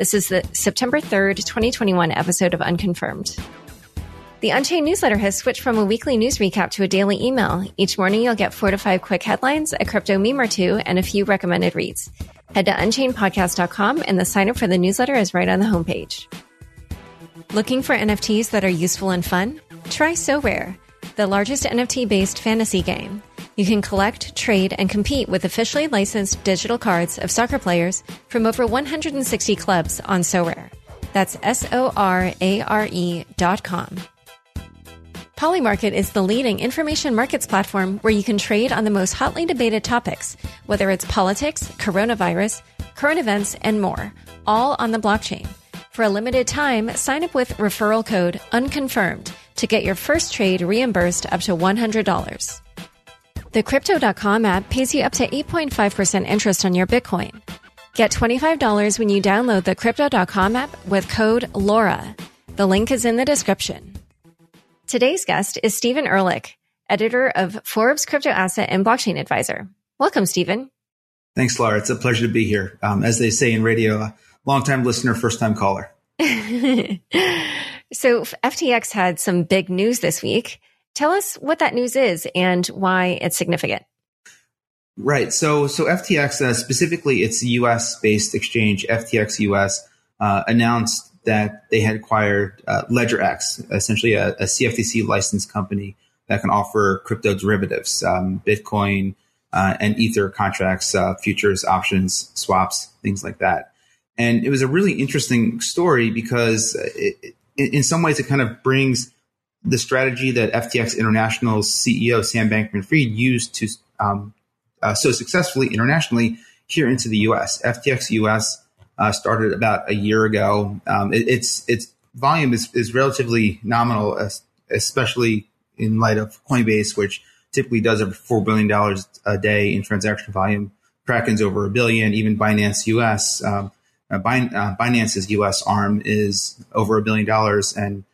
This is the September 3rd, 2021 episode of Unconfirmed. The Unchained newsletter has switched from a weekly news recap to a daily email. Each morning, you'll get four to five quick headlines, a crypto meme or two, and a few recommended reads. Head to unchainedpodcast.com, and the sign up for the newsletter is right on the homepage. Looking for NFTs that are useful and fun? Try Sorare, the largest NFT based fantasy game. You can collect, trade, and compete with officially licensed digital cards of soccer players from over 160 clubs on Sorare. That's S O R A R E dot com. Polymarket is the leading information markets platform where you can trade on the most hotly debated topics, whether it's politics, coronavirus, current events, and more, all on the blockchain. For a limited time, sign up with referral code UNCONFIRMED to get your first trade reimbursed up to $100. The Crypto.com app pays you up to 8.5% interest on your Bitcoin. Get $25 when you download the Crypto.com app with code LAURA. The link is in the description. Today's guest is Steven Ehrlich, editor of Forbes Crypto Asset and Blockchain Advisor. Welcome, Steven. Thanks, Laura. It's a pleasure to be here. Um, as they say in radio, a longtime listener, first time caller. so, FTX had some big news this week. Tell us what that news is and why it's significant. Right. So, so FTX, uh, specifically, it's a U.S. based exchange, FTX US, uh, announced that they had acquired uh, LedgerX, essentially a, a, CFTC licensed company that can offer crypto derivatives, um, Bitcoin uh, and Ether contracts, uh, futures, options, swaps, things like that. And it was a really interesting story because it, in some ways it kind of brings the strategy that FTX International's CEO Sam Bankman-Fried used to um, uh, so successfully internationally here into the U.S. FTX US uh, started about a year ago. Um, it, its its volume is, is relatively nominal, especially in light of Coinbase, which typically does over four billion dollars a day in transaction volume. Kraken's over a billion. Even Binance US, um, uh, uh Binance's US arm is over a billion dollars, and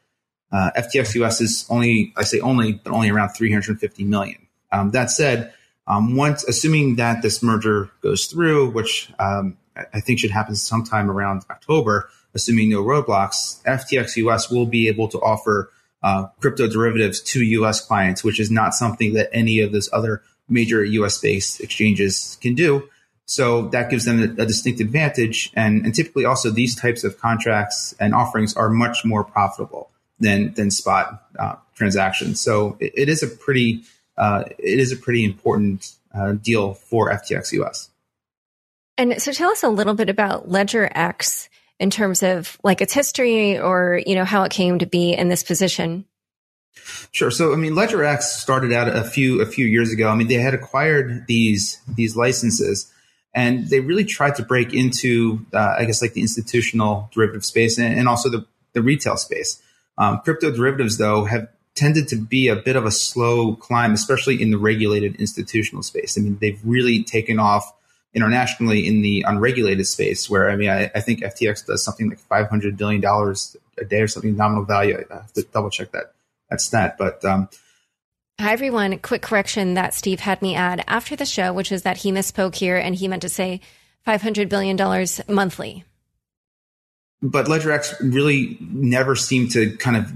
uh, FTX US is only, I say only, but only around 350 million. Um, that said, um, once assuming that this merger goes through, which um, I think should happen sometime around October, assuming no roadblocks, FTX US will be able to offer uh, crypto derivatives to US clients, which is not something that any of those other major US based exchanges can do. So that gives them a, a distinct advantage. And, and, typically also these types of contracts and offerings are much more profitable than, than spot uh, transactions. So it, it is a pretty, uh, it is a pretty important uh, deal for FTX US. And so tell us a little bit about Ledger X in terms of like its history or, you know, how it came to be in this position. Sure. So, I mean, Ledger X started out a few, a few years ago. I mean, they had acquired these, these licenses and they really tried to break into, uh, I guess, like the institutional derivative space and, and also the, the retail space. Um, crypto derivatives, though, have tended to be a bit of a slow climb, especially in the regulated institutional space. I mean, they've really taken off internationally in the unregulated space where I mean I, I think FTX does something like five hundred billion dollars a day or something nominal value. I have to double check that that stat. But um, Hi everyone. Quick correction that Steve had me add after the show, which is that he misspoke here and he meant to say five hundred billion dollars monthly. But LedgerX really never seemed to kind of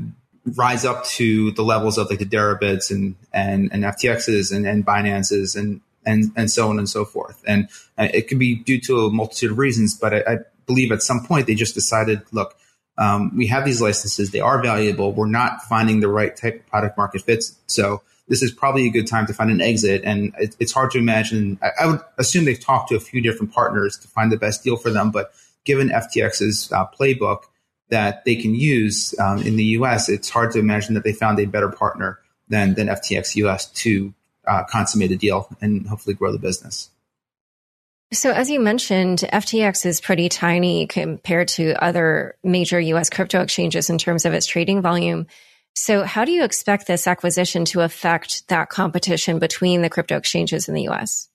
rise up to the levels of like the Deribits and and and FTXs and, and Binances and and and so on and so forth. And uh, it could be due to a multitude of reasons, but I, I, believe at some point they just decided, look, Um, we have these licenses; they are valuable. We're not finding the right type of product market fits. So this is probably a good time to find an exit. And it, it's hard to imagine. I, I, would assume they've talked to a few different partners to find the best deal for them. But given FTX's uh, playbook that they can use um, in the U.S., it's hard to imagine that they found a better partner than than FTX US to uh, consummate a deal and hopefully grow the business. So, as you mentioned, FTX is pretty tiny compared to other major US crypto exchanges in terms of its trading volume. So, how do you expect this acquisition to affect that competition between the crypto exchanges in the US?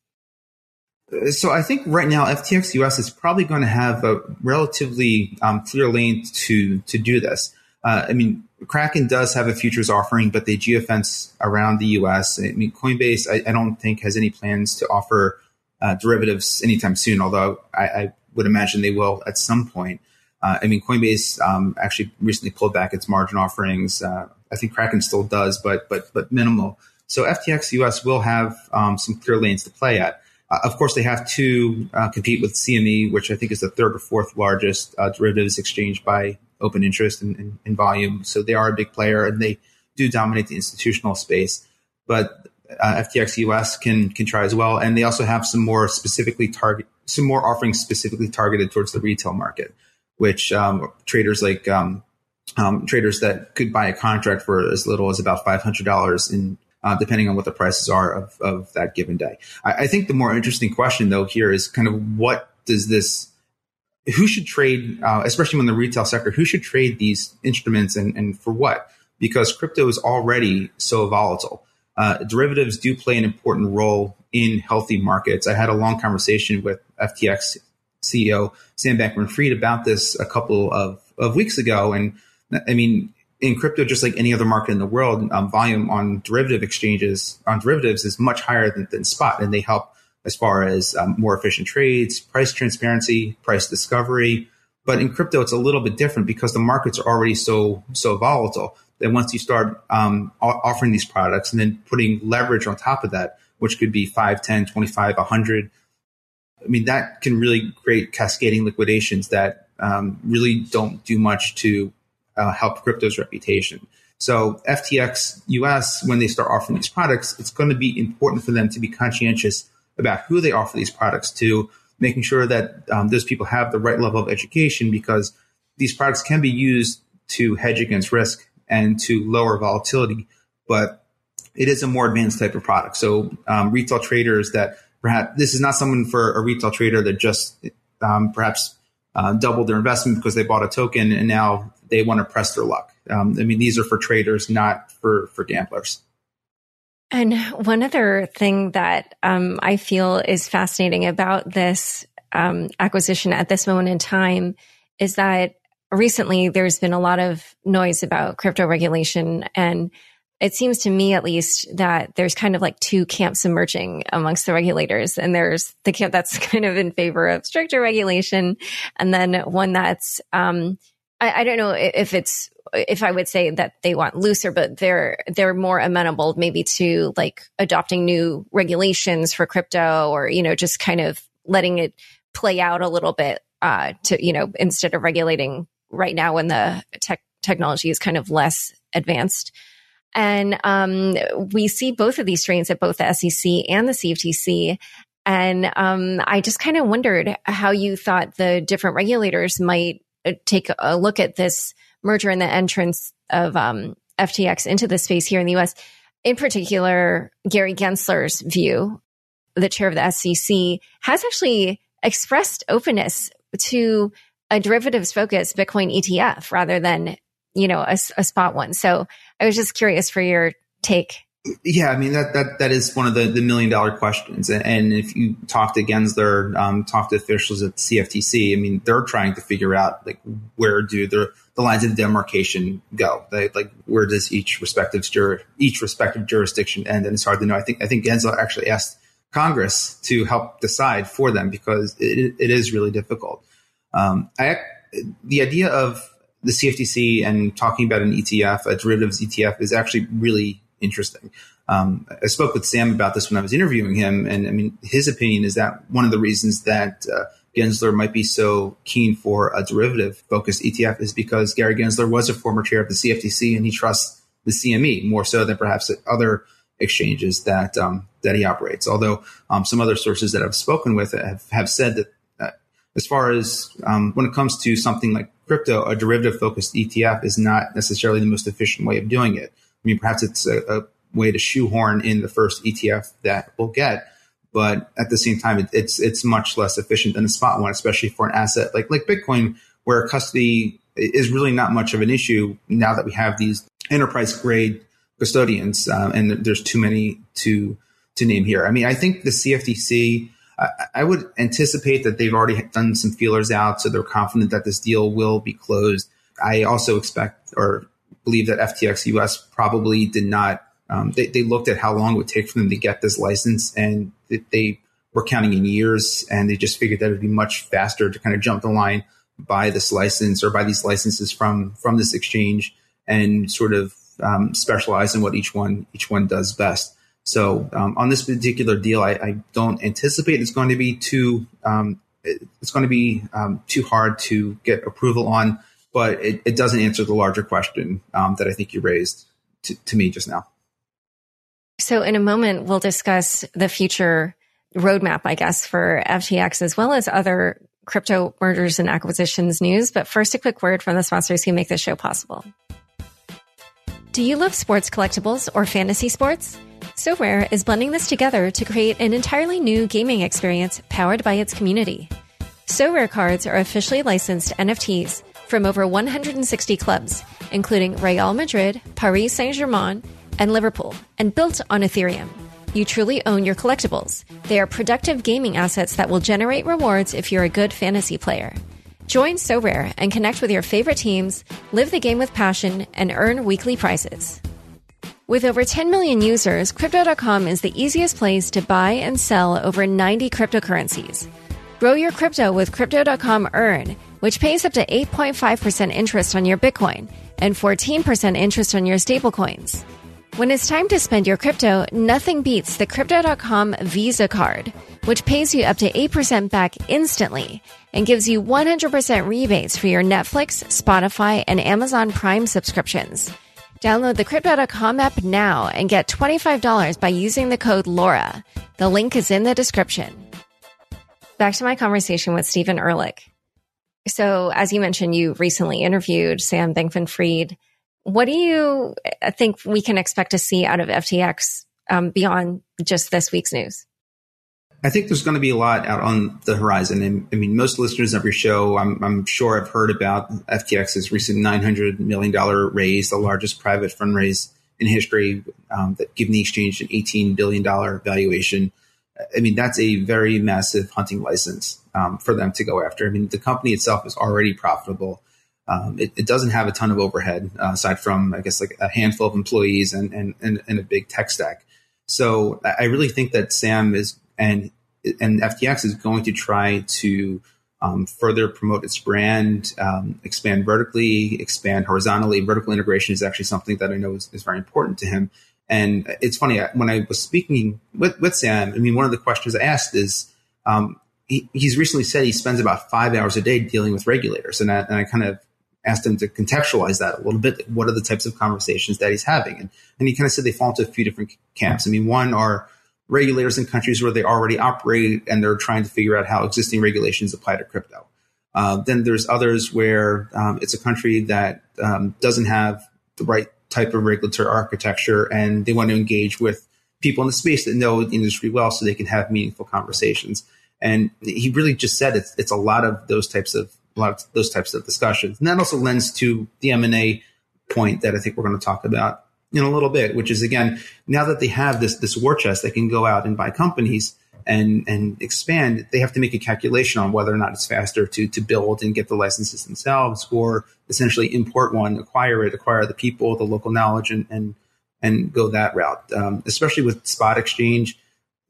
So, I think right now FTX US is probably going to have a relatively um, clear lane to to do this. Uh, I mean, Kraken does have a futures offering, but they geofence around the US. I mean, Coinbase, I, I don't think has any plans to offer uh, derivatives anytime soon, although I, I, would imagine they will at some point. Uh, I mean, Coinbase um, actually recently pulled back its margin offerings. Uh, I think Kraken still does, but but but minimal. So FTX US will have um, some clear lanes to play at. Uh, of course, they have to uh, compete with CME, which I think is the third or fourth largest uh, derivatives exchange by open interest in, in, in, volume. So they are a big player and they do dominate the institutional space. But uh, FTX US can can try as well, and they also have some more specifically target some more offerings specifically targeted towards the retail market, which um, traders like um, um, traders that could buy a contract for as little as about five hundred dollars in. Uh, depending on what the prices are of, of that given day. I, I think the more interesting question though here is kind of what does this who should trade, uh, especially in the retail sector, who should trade these instruments and, and for what? Because crypto is already so volatile. Uh, derivatives do play an important role in healthy markets. I had a long conversation with FTX CEO Sam Bankman Fried about this a couple of, of weeks ago. And I mean, in crypto, just like any other market in the world, um, volume on derivative exchanges on derivatives is much higher than, than spot, and they help as far as um, more efficient trades, price transparency, price discovery. But in crypto, it's a little bit different because the markets are already so so volatile that once you start um, offering these products and then putting leverage on top of that, which could be 5, 10, 25, 100, I mean, that can really create cascading liquidations that um, really don't do much to uh, help crypto's reputation. So FTX US, when they start offering these products, it's going to be important for them to be conscientious about who they offer these products to, making sure that um, those people have the right level of education because these products can be used to hedge against risk and to lower volatility, but it is a more advanced type of product. So um, retail traders that perhaps this is not someone for a retail trader that just um, perhaps uh, doubled their investment because they bought a token and now they want to press their luck. Um, I mean, these are for traders, not for for gamblers. And one other thing that um, I feel is fascinating about this um, acquisition at this moment in time is that recently there's been a lot of noise about crypto regulation. And it seems to me, at least, that there's kind of like two camps emerging amongst the regulators. And there's the camp that's kind of in favor of stricter regulation, and then one that's, um, I, I don't know if it's if I would say that they want looser, but they're they're more amenable maybe to like adopting new regulations for crypto or you know just kind of letting it play out a little bit uh, to you know instead of regulating right now when the tech technology is kind of less advanced. And um, we see both of these strains at both the SEC and the CFTC. And um, I just kind of wondered how you thought the different regulators might uh, take a look at this merger and the entrance of um, FTX into the space here in the US. In particular, Gary Gensler's view, the chair of the SEC, has actually expressed openness to a derivatives focused Bitcoin ETF rather than, you know, a, a spot one. So I was just curious for your take. Yeah, I mean that that that is one of the, the million dollar questions. And if you talk to Gensler, um, talk to officials at CFTC, I mean they're trying to figure out like where do the the lines of demarcation go? They, like where does each respective jur- each respective jurisdiction end? And it's hard to know. I think I think Gensler actually asked Congress to help decide for them because it, it is really difficult. Um, I, the idea of the CFTC and talking about an ETF, a derivatives ETF, is actually really interesting. Um, I spoke with Sam about this when I was interviewing him, and I mean, his opinion is that one of the reasons that uh, Gensler might be so keen for a derivative focused ETF is because Gary Gensler was a former chair of the CFTC and he trusts the CME more so than perhaps other exchanges that um, that he operates. Although um, some other sources that I've spoken with have, have said that uh, as far as um, when it comes to something like crypto, a derivative focused ETF is not necessarily the most efficient way of doing it. I mean, perhaps it's a, a way to shoehorn in the first ETF that we'll get but at the same time, it, it's it's much less efficient than a spot one, especially for an asset like like Bitcoin, where custody is really not much of an issue now that we have these enterprise grade custodians, uh, and there's too many to to name here. I mean, I think the CFTC. I, would anticipate that they've already done some feelers out, so they're confident that this deal will be closed. I also expect or believe that FTX US probably did not um, they, they looked at how long it would take for them to get this license and they were counting in years and they just figured that it would be much faster to kind of jump the line, buy this license or buy these licenses from, from this exchange and sort of um, specialize in what each one, each one does best. So um, on this particular deal, I, I, don't anticipate it's going to be too, um, it's going to be um, too hard to get approval on, but it, it doesn't answer the larger question um, that I think you raised to, to me just now. So in a moment, we'll discuss the future roadmap, I guess, for FTX as well as other crypto mergers and acquisitions news. But first, a quick word from the sponsors who make this show possible. Do you love sports collectibles or fantasy sports? Sorare is blending this together to create an entirely new gaming experience powered by its community. Sorare cards are officially licensed NFTs from over 160 clubs, including Real Madrid, Paris Saint Germain, and Liverpool, and built on Ethereum. You truly own your collectibles. They are productive gaming assets that will generate rewards if you're a good fantasy player. Join Sorare and connect with your favorite teams, live the game with passion, and earn weekly prizes. With over 10 million users, Crypto.com is the easiest place to buy and sell over 90 cryptocurrencies. Grow your crypto with Crypto.com Earn, which pays up to 8.5% interest on your Bitcoin and 14% interest on your stablecoins. When it's time to spend your crypto, nothing beats the Crypto.com Visa card, which pays you up to 8% back instantly and gives you 100% rebates for your Netflix, Spotify, and Amazon Prime subscriptions. Download the Crypto.com app now and get $25 by using the code LAURA. The link is in the description. Back to my conversation with Steven Ehrlich. So, as you mentioned, you recently interviewed Sam Bankman Fried what do you think we can expect to see out of FTX um, beyond just this week's news? I think there's going to be a lot out on the horizon. And I mean, most listeners of your show, I'm, I'm sure have heard about FTX's recent $900 million raise, the largest private fundraise in history, um, that given the exchange an $18 billion valuation. I mean, that's a very massive hunting license um, for them to go after. I mean, the company itself is already profitable. Um, it, it, doesn't have a ton of overhead uh, aside from, I guess, like a handful of employees and, and, and, and, a big tech stack. So I really think that Sam is and and FTX is going to try to um, further promote its brand, um, expand vertically, expand horizontally. Vertical integration is actually something that I know is, is very important to him. And it's funny when I was speaking with, with Sam. I mean, one of the questions I asked is, um, he, he's recently said he spends about five hours a day dealing with regulators, and I, and I kind of asked him to contextualize that a little bit. What are the types of conversations that he's having? And, and he kind of said they fall into a few different camps. I mean, one are regulators in countries where they already operate and they're trying to figure out how existing regulations apply to crypto. Uh, then there's others where um, it's a country that um, doesn't have the right type of regulatory architecture and they want to engage with people in the space that know the industry well so they can have meaningful conversations. And he really just said it's, it's a lot of those types of a lot of those types of discussions. And that also lends to the M&A point that I think we're going to talk about in a little bit, which is again, now that they have this, this war chest, they can go out and buy companies and, and expand. They have to make a calculation on whether or not it's faster to, to build and get the licenses themselves or essentially import one, acquire it, acquire the people, the local knowledge and, and, and go that route. Um, especially with spot exchange,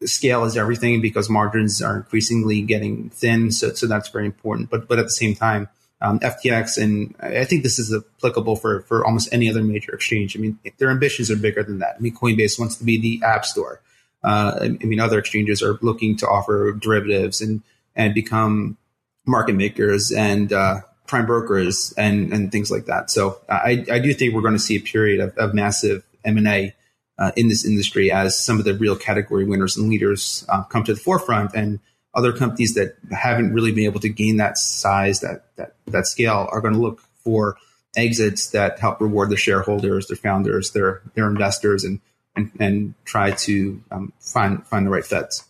scale is everything because margins are increasingly getting thin. So, so that's very important. But, but at the same time, um, FTX, and I think this is applicable for, for almost any other major exchange. I mean, their ambitions are bigger than that. I mean, Coinbase wants to be the app store. Uh, I mean, other exchanges are looking to offer derivatives and, and become market makers and uh, prime brokers and and things like that. So I, I do think we're going to see a period of, of massive M and A uh, in this industry as some of the real category winners and leaders uh, come to the forefront, and other companies that haven't really been able to gain that size, that that that scale, are going to look for exits that help reward their shareholders, their founders, their their investors, and and, and try to um, find find the right fits.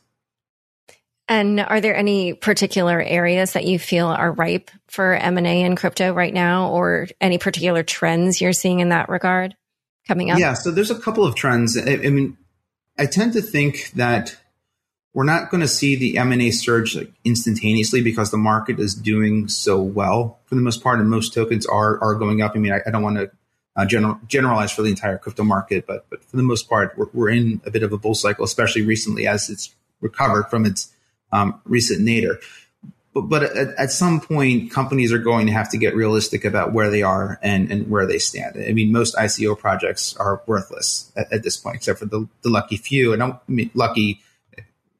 And are there any particular areas that you feel are ripe for M&A in crypto right now or any particular trends you're seeing in that regard coming up? Yeah, so there's a couple of trends. I, I mean, I tend to think that we're not going to see the M&A surge like instantaneously because the market is doing so well for the most part and most tokens are are going up. I mean, I, I don't want to uh, general, generalize for the entire crypto market, but but for the most part, we're, we're in a bit of a bull cycle, especially recently as it's recovered from its um, recent nadir. But, but at, at, some point, companies are going to have to get realistic about where they are and, and where they stand. I mean, most ICO projects are worthless at, at this point, except for the, the lucky few. And I mean lucky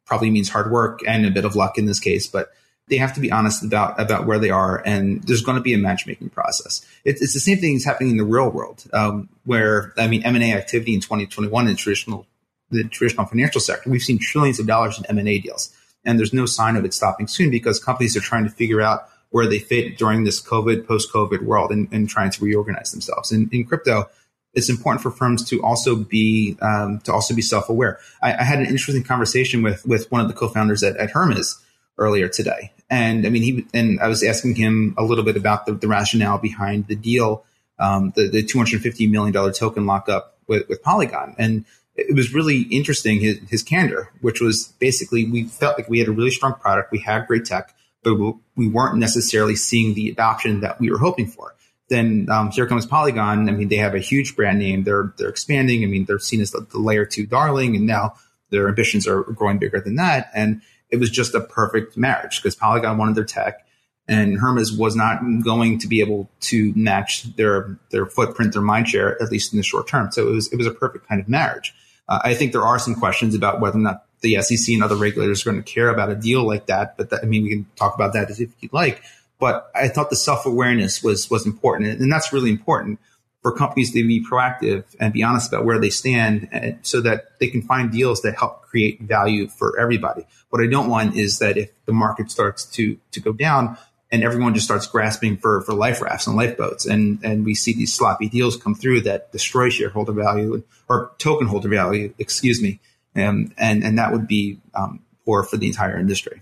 probably means hard work and a bit of luck in this case, but they have to be honest about about where they are, and there's going to be a matchmaking process. It, it's the same thing that's happening in the real world, um, where I mean, M and A activity in 2021 in traditional the traditional financial sector, we've seen trillions of dollars in M and A deals and there's no sign of it stopping soon because companies are trying to figure out where they fit during this COVID, post COVID world and, and, trying to reorganize themselves. And in crypto, it's important for firms to also be um, to also be self aware. I, I, had an interesting conversation with with one of the co-founders at, at Hermez earlier today, and I mean he and I was asking him a little bit about the, the rationale behind the deal, um, the the two hundred fifty million dollar token lockup with, with Polygon, and it was really interesting his, his candor, which was basically we felt like we had a really strong product, we had great tech, but we weren't necessarily seeing the adoption that we were hoping for. Then um, here comes Polygon. I mean, they have a huge brand name. They're they're expanding. I mean, they're seen as the, the layer two darling, and now their ambitions are growing bigger than that. And it was just a perfect marriage because Polygon wanted their tech, and Hermez was not going to be able to match their their footprint, their mind share, at least in the short term. So it was it was a perfect kind of marriage. Uh, I think there are some questions about whether or not the SEC and other regulators are going to care about a deal like that. But that, I mean, we can talk about that if you'd like. But I thought the self awareness was was important, and that's really important for companies to be proactive and be honest about where they stand, and, uh, so that they can find deals that help create value for everybody. What I don't want is that if the market starts to to go down, and everyone just starts grasping for for life rafts and lifeboats, and and we see these sloppy deals come through that destroy shareholder value or token holder value, excuse me, and and and that would be um, poor for the entire industry.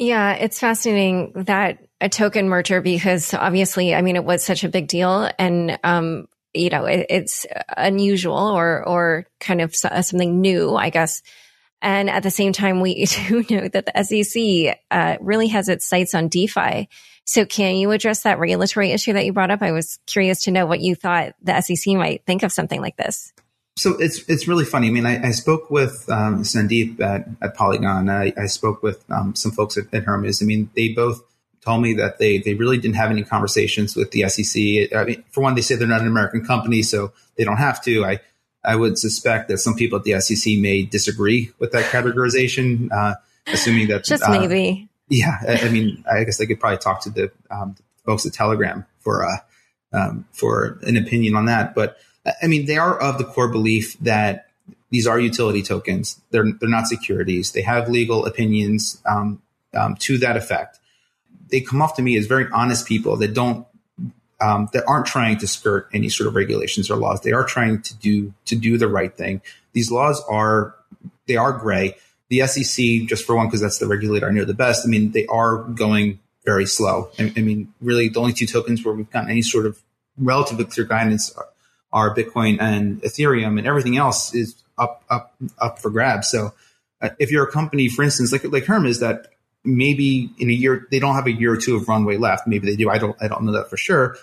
Yeah, it's fascinating that a token merger because obviously, I mean, it was such a big deal, and um, you know, it, it's unusual or or kind of something new, I guess and at the same time, we do know that the SEC uh, really has its sights on DeFi. So can you address that regulatory issue that you brought up? I was curious to know what you thought the SEC might think of something like this. So it's it's really funny. I mean, I, I spoke with um, Sandeep at, at Polygon. I, I spoke with um, some folks at, at Hermez. I mean, they both told me that they they really didn't have any conversations with the SEC. I mean, for one, they say they're not an American company, so they don't have to. I I would suspect that some people at the SEC may disagree with that categorization, uh, assuming that just uh, maybe. Yeah, I, I, mean, I guess I could probably talk to the um, folks at Telegram for uh, um, for an opinion on that. But I mean, they are of the core belief that these are utility tokens. They're they're not securities. They have legal opinions um, um to that effect. They come off to me as very honest people that don't um, that aren't trying to skirt any sort of regulations or laws. They are trying to do to do the right thing. These laws are they are gray. The SEC, just for one, because that's the regulator I know the best. I mean, they are going very slow. I, I, mean, really, the only two tokens where we've gotten any sort of relatively clear guidance are, are Bitcoin and Ethereum, and everything else is up up up for grabs. So, uh, if you're a company, for instance, like like Hermez, that maybe in a year they don't have a year or two of runway left. Maybe they do. I don't. I don't know that for sure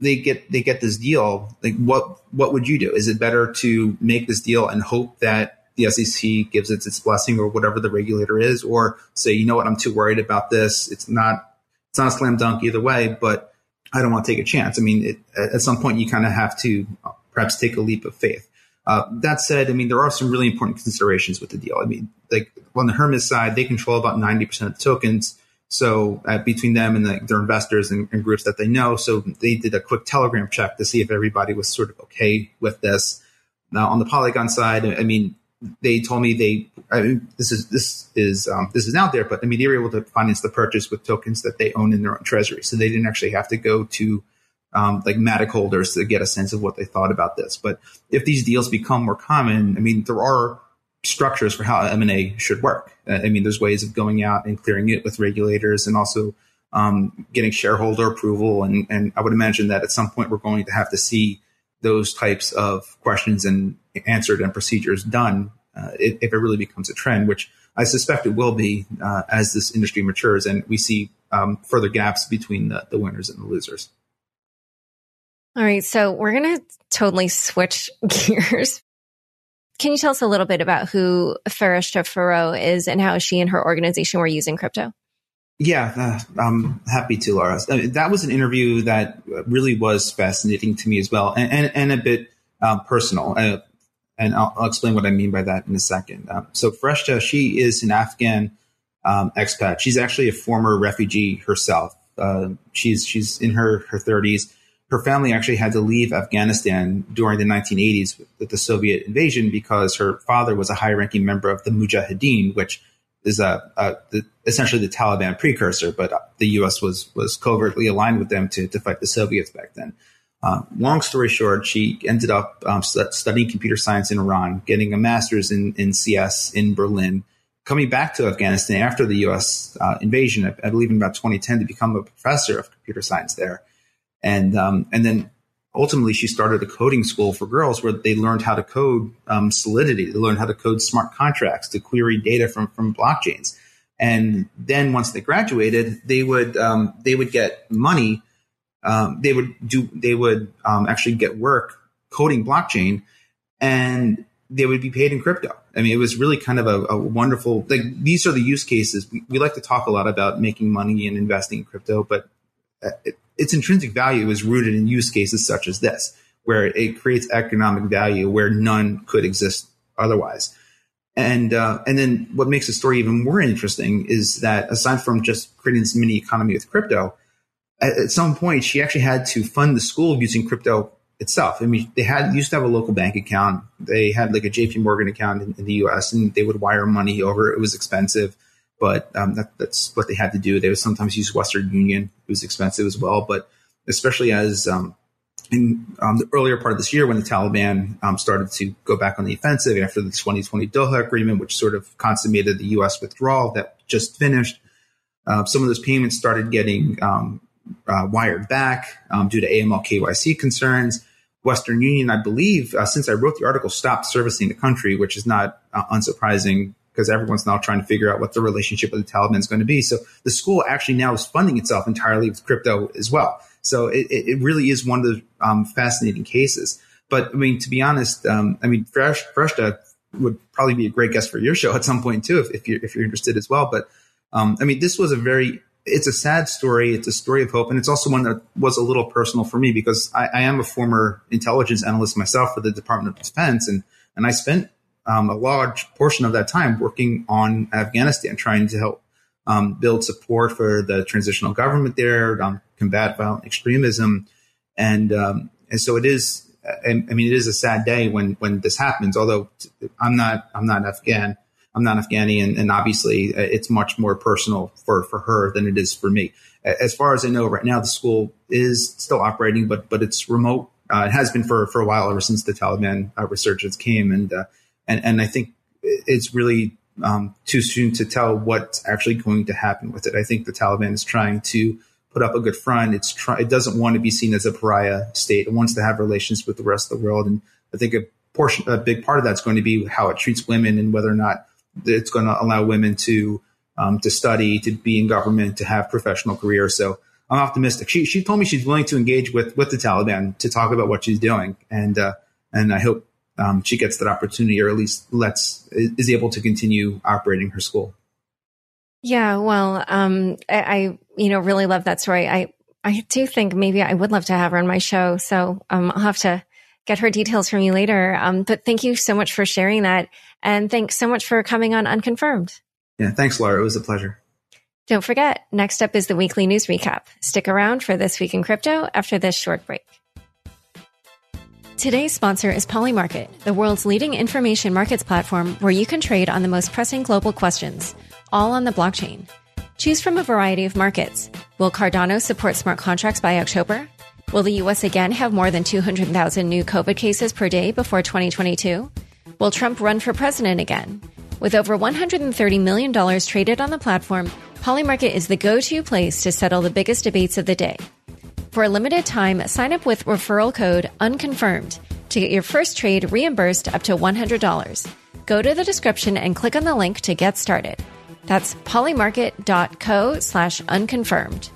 they get they get this deal, like what what would you do? Is it better to make this deal and hope that the SEC gives it its blessing or whatever the regulator is, or say, you know what, I'm too worried about this. It's not it's not a slam dunk either way, but I don't want to take a chance. I mean, it, at some point, you kind of have to perhaps take a leap of faith. Uh, that said, I mean, there are some really important considerations with the deal. I mean, like on the Hermez side, they control about 90% of the tokens. So uh, between them and the, their investors and, and, groups that they know, so they did a quick telegram check to see if everybody was sort of okay with this. Now on the Polygon side, I mean, they told me they I mean, this is this is um, this is out there, but I mean they were able to finance the purchase with tokens that they own in their own treasury, so they didn't actually have to go to um, like Matic holders to get a sense of what they thought about this. But if these deals become more common, I mean there are structures for how M&A should work. Uh, I mean, there's ways of going out and clearing it with regulators and also um, getting shareholder approval. And, and I would imagine that at some point we're going to have to see those types of questions and answered and procedures done uh, if, if, it really becomes a trend, which I suspect it will be uh, as this industry matures and we see um, further gaps between the, the winners and the losers. All right, so we're going to totally switch gears can you tell us a little bit about who Fereshteh Forough is and how she and her organization were using crypto? Yeah, uh, I'm happy to, Laura. Uh, that was an interview that really was fascinating to me as well, and, and, and a bit uh, personal. Uh, and I'll, I'll, explain what I mean by that in a second. Uh, so, Fereshteh, she is an Afghan um, expat. She's actually a former refugee herself. Uh, she's she's in her her 30s her family actually had to leave Afghanistan during the 1980s with the Soviet invasion because her father was a high ranking member of the Mujahideen, which is a, a the, essentially the Taliban precursor, but the U.S. was was covertly aligned with them to, to fight the Soviets back then. Uh, long story short, she ended up um, studying computer science in Iran, getting a master's in, in CS in Berlin, coming back to Afghanistan after the U.S. Uh, invasion, I, I, believe in about 2010, to become a professor of computer science there. And, um, and then ultimately she started a coding school for girls where they learned how to code um, Solidity. They learned how to code smart contracts to query data from, from blockchains. And then once they graduated, they would, um, they would get money. Um, they would do, they would um, actually get work coding blockchain and they would be paid in crypto. I mean, it was really kind of a, a wonderful, like these are the use cases. We, we, like to talk a lot about making money and investing in crypto, but uh, it, its intrinsic value is rooted in use cases such as this, where it creates economic value where none could exist otherwise. And uh, and then what makes the story even more interesting is that aside from just creating this mini economy with crypto, at, at some point she actually had to fund the school using crypto itself. I mean, they had used to have a local bank account. They had like a JP Morgan account in, in the US and they would wire money over. It was expensive but um, that, that's what they had to do. They would sometimes use Western Union. It was expensive as well, but especially as um, in um, the earlier part of this year when the Taliban um, started to go back on the offensive after the 2020 Doha Agreement, which sort of consummated the U.S. withdrawal that just finished. Uh, some of those payments started getting um, uh, wired back due to AML KYC concerns. Western Union, I believe, uh, since I wrote the article, stopped servicing the country, which is not uh, unsurprising because everyone's now trying to figure out what the relationship with the Taliban is going to be. So the school actually now is funding itself entirely with crypto as well. So it, it really is one of the um, fascinating cases. But I mean, to be honest, um, I mean, Fresh, Fereshteh would probably be a great guest for your show at some point too, if, if you're if you're interested as well. But um, I mean, this was a very it's a sad story. It's a story of hope, and it's also one that was a little personal for me because I, I am a former intelligence analyst myself for the Department of Defense, and and I spent um, a large portion of that time working on Afghanistan, trying to help um, build support for the transitional government there, um, combat violent extremism, and um, and so it is. I, I mean, it is a sad day when when this happens. Although I'm not I'm not Afghan. I'm not Afghani, and, and, obviously uh, it's much more personal for, for her than it is for me. As far as I know, right now the school is still operating, but but it's remote. Uh, it has been for for a while, ever since the Taliban uh, resurgence came, and uh, and and I think it's really um, too soon to tell what's actually going to happen with it. I think the Taliban is trying to put up a good front. It's try, it doesn't want to be seen as a pariah state. It wants to have relations with the rest of the world, and I think a portion, a big part of that's going to be how it treats women and whether or not it's going to allow women to um, to study, to be in government, to have professional careers. So I'm optimistic. She she told me she's willing to engage with with the Taliban to talk about what she's doing, and uh, and I hope um, she gets that opportunity or at least lets is able to continue operating her school. Yeah, well, um, I, I, you know really love that story. I I do think maybe I would love to have her on my show. So um, I'll have to get her details from you later. Um, but thank you so much for sharing that, and thanks so much for coming on Unconfirmed. Yeah, thanks, Laura. It was a pleasure. Don't forget, next up is the weekly news recap. Stick around for This Week in Crypto after this short break. Today's sponsor is Polymarket, the world's leading information markets platform where you can trade on the most pressing global questions, all on the blockchain. Choose from a variety of markets. Will Cardano support smart contracts by October? Will the US again have more than 200,000 new COVID cases per day before 2022? Will Trump run for president again? With over $130 million traded on the platform, Polymarket is the go to place to settle the biggest debates of the day. For a limited time, sign up with referral code UNCONFIRMED to get your first trade reimbursed up to $100. Go to the description and click on the link to get started. That's polymarket.co slash unconfirmed.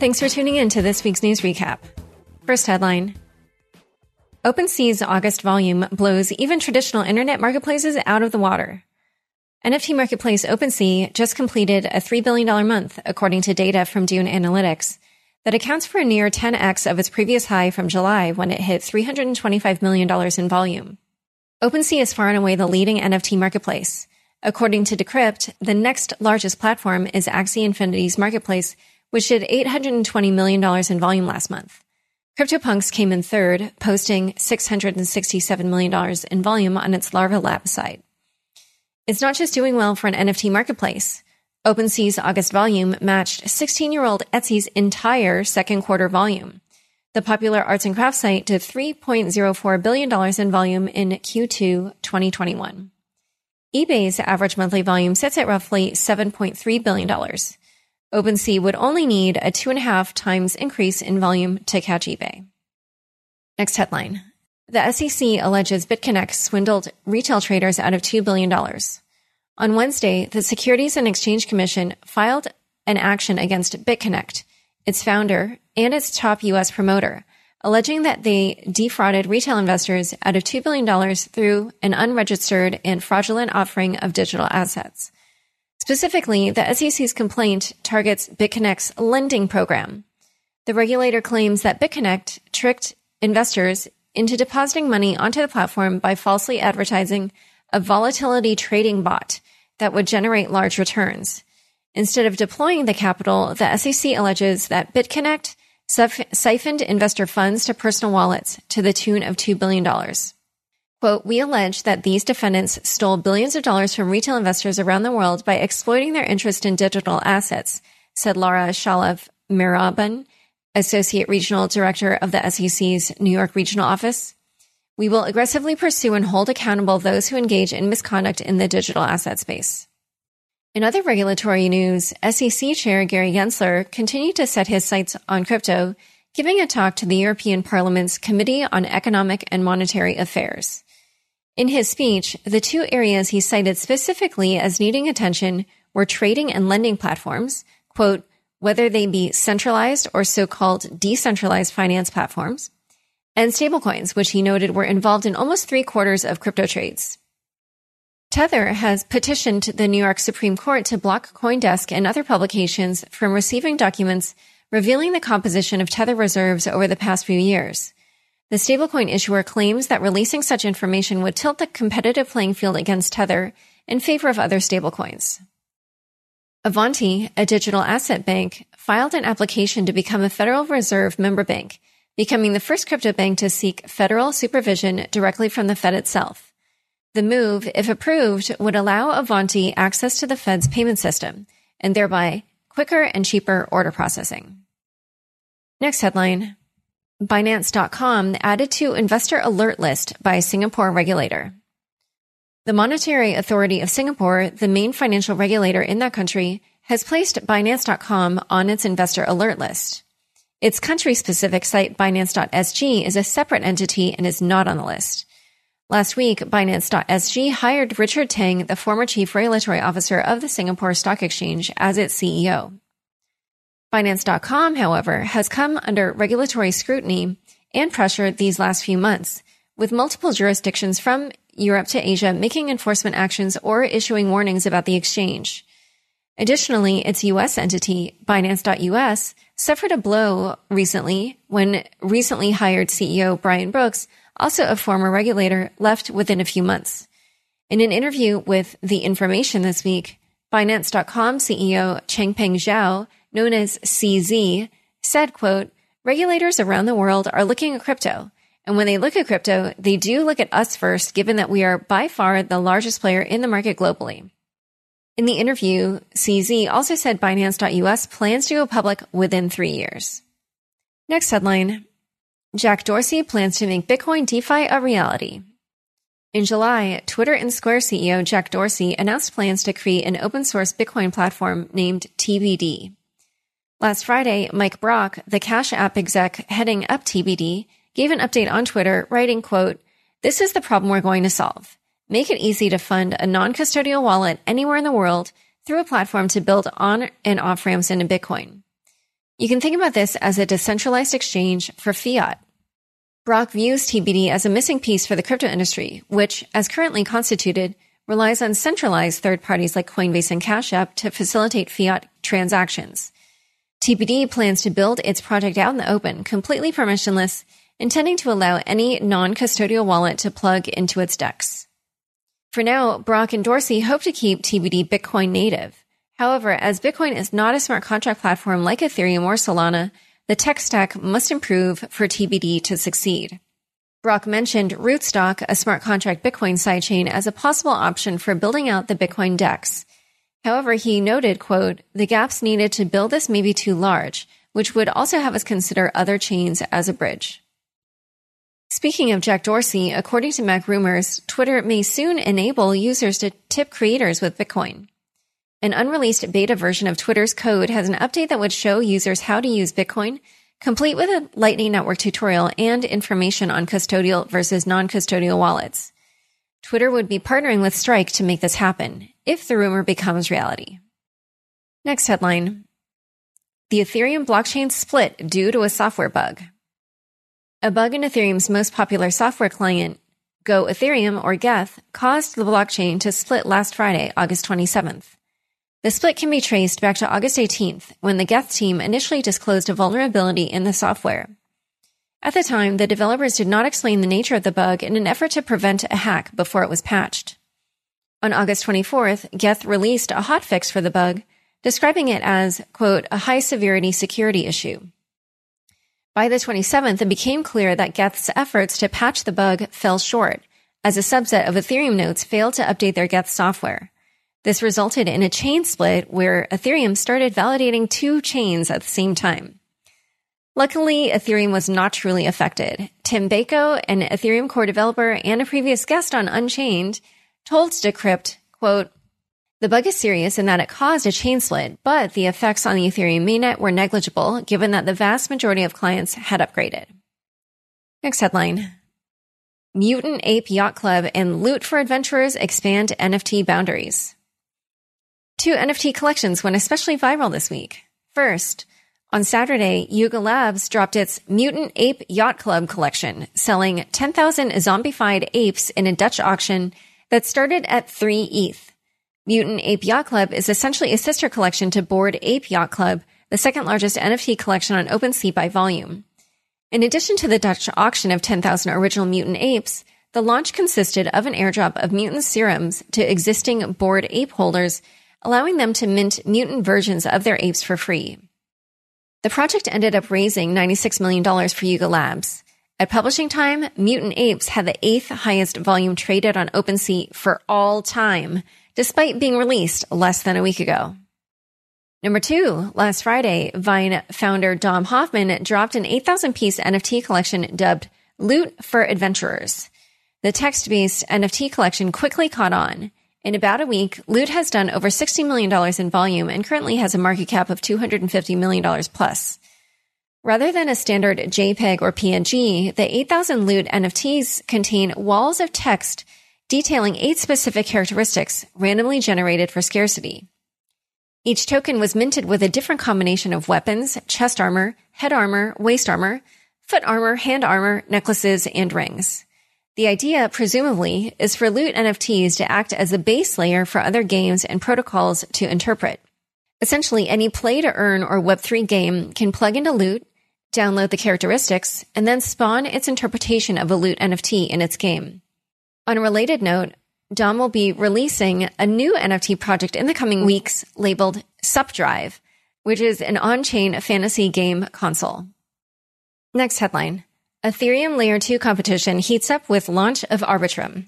Thanks for tuning in to this week's news recap. First headline OpenSea's August volume blows even traditional internet marketplaces out of the water. NFT marketplace OpenSea just completed a $3 billion month, according to data from Dune Analytics, that accounts for a near 10x of its previous high from July when it hit $325 million in volume. OpenSea is far and away the leading NFT marketplace. According to Decrypt, the next largest platform is Axie Infinity's marketplace, which did $820 million in volume last month. CryptoPunks came in third, posting $667 million in volume on its Larva Lab site. It's not just doing well for an NFT marketplace. OpenSea's August volume matched 16 year old Etsy's entire second quarter volume. The popular arts and crafts site did $3.04 billion in volume in Q2 2021. eBay's average monthly volume sits at roughly $7.3 billion. OpenSea would only need a two and a half times increase in volume to catch eBay. Next headline. The SEC alleges BitConnect swindled retail traders out of $2 billion. On Wednesday, the Securities and Exchange Commission filed an action against BitConnect, its founder, and its top U.S. promoter, alleging that they defrauded retail investors out of $2 billion through an unregistered and fraudulent offering of digital assets. Specifically, the SEC's complaint targets BitConnect's lending program. The regulator claims that BitConnect tricked investors into depositing money onto the platform by falsely advertising a volatility trading bot that would generate large returns. Instead of deploying the capital, the SEC alleges that BitConnect siphoned investor funds to personal wallets to the tune of $2 billion. Quote, we allege that these defendants stole billions of dollars from retail investors around the world by exploiting their interest in digital assets, said Laura Shalov Mehraban, Associate Regional Director of the SEC's New York Regional Office. We will aggressively pursue and hold accountable those who engage in misconduct in the digital asset space. In other regulatory news, SEC Chair Gary Gensler continued to set his sights on crypto, giving a talk to the European Parliament's Committee on Economic and Monetary Affairs. In his speech, the two areas he cited specifically as needing attention were trading and lending platforms, quote, whether they be centralized or so-called decentralized finance platforms, and stablecoins, which he noted were involved in almost three quarters of crypto trades. Tether has petitioned the New York Supreme Court to block Coindesk and other publications from receiving documents revealing the composition of Tether reserves over the past few years. The stablecoin issuer claims that releasing such information would tilt the competitive playing field against Tether in favor of other stablecoins. Avanti, a digital asset bank, filed an application to become a Federal Reserve member bank, becoming the first crypto bank to seek federal supervision directly from the Fed itself. The move, if approved, would allow Avanti access to the Fed's payment system and thereby quicker and cheaper order processing. Next headline Binance.com added to investor alert list by Singapore regulator. The Monetary Authority of Singapore, the main financial regulator in that country, has placed Binance.com on its investor alert list. Its country specific site, Binance.sg, is a separate entity and is not on the list. Last week, Binance.sg hired Richard Tang, the former chief regulatory officer of the Singapore Stock Exchange, as its CEO. Binance.com, however, has come under regulatory scrutiny and pressure these last few months, with multiple jurisdictions from Europe to Asia making enforcement actions or issuing warnings about the exchange. Additionally, its US entity, Binance.us, suffered a blow recently when recently hired CEO Brian Brooks, also a former regulator, left within a few months. In an interview with The Information this week, Binance.com CEO Changpeng Zhao, known as CZ, said, quote, regulators around the world are looking at crypto. And when they look at crypto, they do look at us first, given that we are by far the largest player in the market globally. In the interview, CZ also said Binance.us plans to go public within three years. Next headline Jack Dorsey plans to make Bitcoin DeFi a reality. In July, Twitter and Square CEO Jack Dorsey announced plans to create an open source Bitcoin platform named TBD. Last Friday, Mike Brock, the Cash App exec heading up TBD, gave an update on Twitter, writing, quote, This is the problem we're going to solve. Make it easy to fund a non-custodial wallet anywhere in the world through a platform to build on and off ramps into Bitcoin. You can think about this as a decentralized exchange for fiat. Brock views TBD as a missing piece for the crypto industry, which, as currently constituted, relies on centralized third parties like Coinbase and Cash App to facilitate fiat transactions. TBD plans to build its project out in the open, completely permissionless, intending to allow any non-custodial wallet to plug into its DEX. For now, Brock and Dorsey hope to keep TBD Bitcoin native. However, as Bitcoin is not a smart contract platform like Ethereum or Solana, the tech stack must improve for TBD to succeed. Brock mentioned Rootstock, a smart contract Bitcoin sidechain, as a possible option for building out the Bitcoin DEX. However, he noted, quote, the gaps needed to build this may be too large, which would also have us consider other chains as a bridge. Speaking of Jack Dorsey, according to MacRumors, Twitter may soon enable users to tip creators with Bitcoin. An unreleased beta version of Twitter's code has an update that would show users how to use Bitcoin, complete with a Lightning Network tutorial and information on custodial versus non-custodial wallets. Twitter would be partnering with Strike to make this happen, if the rumor becomes reality. Next headline. The Ethereum blockchain split due to a software bug. A bug in Ethereum's most popular software client, Go Ethereum or Geth, caused the blockchain to split last Friday, August 27th. The split can be traced back to August 18th, when the Geth team initially disclosed a vulnerability in the software. At the time, the developers did not explain the nature of the bug in an effort to prevent a hack before it was patched. On August 24th, Geth released a hotfix for the bug, describing it as, quote, a high severity security issue. By the 27th, it became clear that Geth's efforts to patch the bug fell short, as a subset of Ethereum nodes failed to update their Geth software. This resulted in a chain split where Ethereum started validating two chains at the same time. Luckily, Ethereum was not truly affected. Tim Beiko, an Ethereum core developer and a previous guest on Unchained, told Decrypt, quote, the bug is serious in that it caused a chain split, but the effects on the Ethereum mainnet were negligible given that the vast majority of clients had upgraded. Next headline. Mutant Ape Yacht Club and Loot for Adventurers expand NFT boundaries. Two NFT collections went especially viral this week. First, on Saturday, Yuga Labs dropped its Mutant Ape Yacht Club collection, selling 10,000 zombified apes in a Dutch auction that started at 3 ETH. Mutant Ape Yacht Club is essentially a sister collection to Bored Ape Yacht Club, the second largest NFT collection on OpenSea by volume. In addition to the Dutch auction of 10,000 original mutant apes, the launch consisted of an airdrop of mutant serums to existing Bored Ape holders allowing them to mint mutant versions of their apes for free. The project ended up raising $96 million for Yuga Labs. At publishing time, Mutant Apes had the eighth highest volume traded on OpenSea for all time, despite being released less than a week ago. Number two, last Friday, Vine founder Dom Hofmann dropped an 8,000 piece NFT collection dubbed Loot for Adventurers. The text based NFT collection quickly caught on. In about a week, Loot has done over $60 million in volume and currently has a market cap of $250 million plus. Rather than a standard JPEG or PNG, the 8000 Loot NFTs contain walls of text detailing eight specific characteristics randomly generated for scarcity. Each token was minted with a different combination of weapons, chest armor, head armor, waist armor, foot armor, hand armor, necklaces, and rings. The idea, presumably, is for loot NFTs to act as a base layer for other games and protocols to interpret. Essentially, any play to earn or Web3 game can plug into loot, download the characteristics, and then spawn its interpretation of a loot NFT in its game. On a related note, Dom will be releasing a new NFT project in the coming weeks labeled Supdrive, which is an on chain fantasy game console. Next headline Ethereum Layer 2 competition heats up with launch of Arbitrum.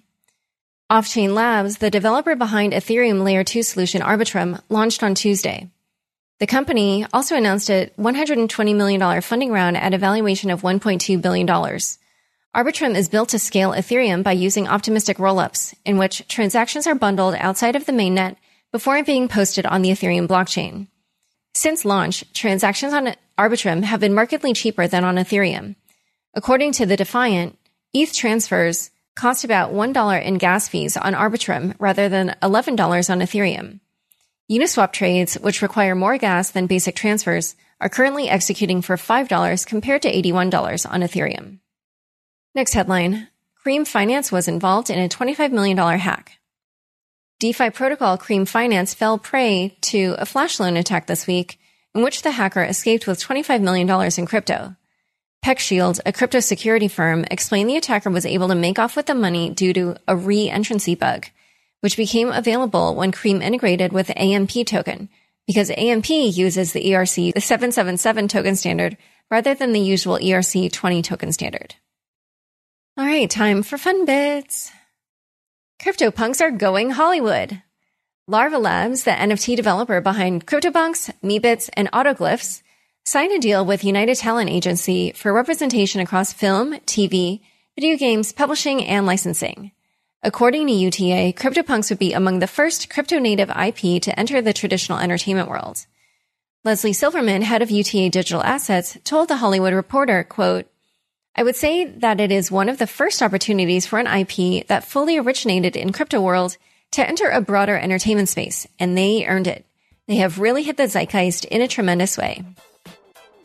Offchain Labs, the developer behind Ethereum Layer 2 solution Arbitrum, launched on Tuesday. The company also announced a $120 million funding round at a valuation of $1.2 billion. Arbitrum is built to scale Ethereum by using optimistic rollups, in which transactions are bundled outside of the mainnet before being posted on the Ethereum blockchain. Since launch, transactions on Arbitrum have been markedly cheaper than on Ethereum. According to the Defiant, ETH transfers cost about $1 in gas fees on Arbitrum rather than $11 on Ethereum. Uniswap trades, which require more gas than basic transfers, are currently executing for $5 compared to $81 on Ethereum. Next headline Cream Finance was involved in a $25 million hack. DeFi protocol Cream Finance fell prey to a flash loan attack this week, in which the hacker escaped with $25 million in crypto. PeckShield, a crypto security firm, explained the attacker was able to make off with the money due to a re-entrancy bug, which became available when Cream integrated with AMP token, because AMP uses the ERC 777 token standard rather than the usual ERC 20 token standard. All right, time for fun bits. CryptoPunks are going Hollywood. Larva Labs, the NFT developer behind CryptoPunks, Meebits, and Autoglyphs, signed a deal with United Talent Agency for representation across film, TV, video games, publishing, and licensing. According to UTA, CryptoPunks would be among the first crypto native IP to enter the traditional entertainment world. Leslie Silverman, head of UTA Digital Assets, told the Hollywood Reporter, quote, I would say that it is one of the first opportunities for an IP that fully originated in crypto world to enter a broader entertainment space, and they earned it. They have really hit the zeitgeist in a tremendous way.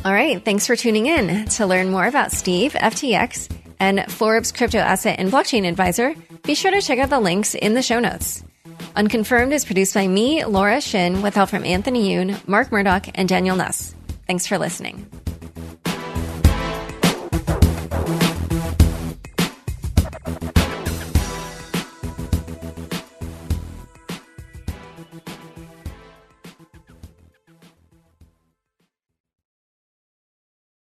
All right, thanks for tuning in. To learn more about Steve, FTX, and Forbes Crypto Asset and Blockchain Advisor, be sure to check out the links in the show notes. Unconfirmed is produced by me, Laura Shin, with help from Anthony Yoon, Mark Murdock, and Daniel Nuss. Thanks for listening.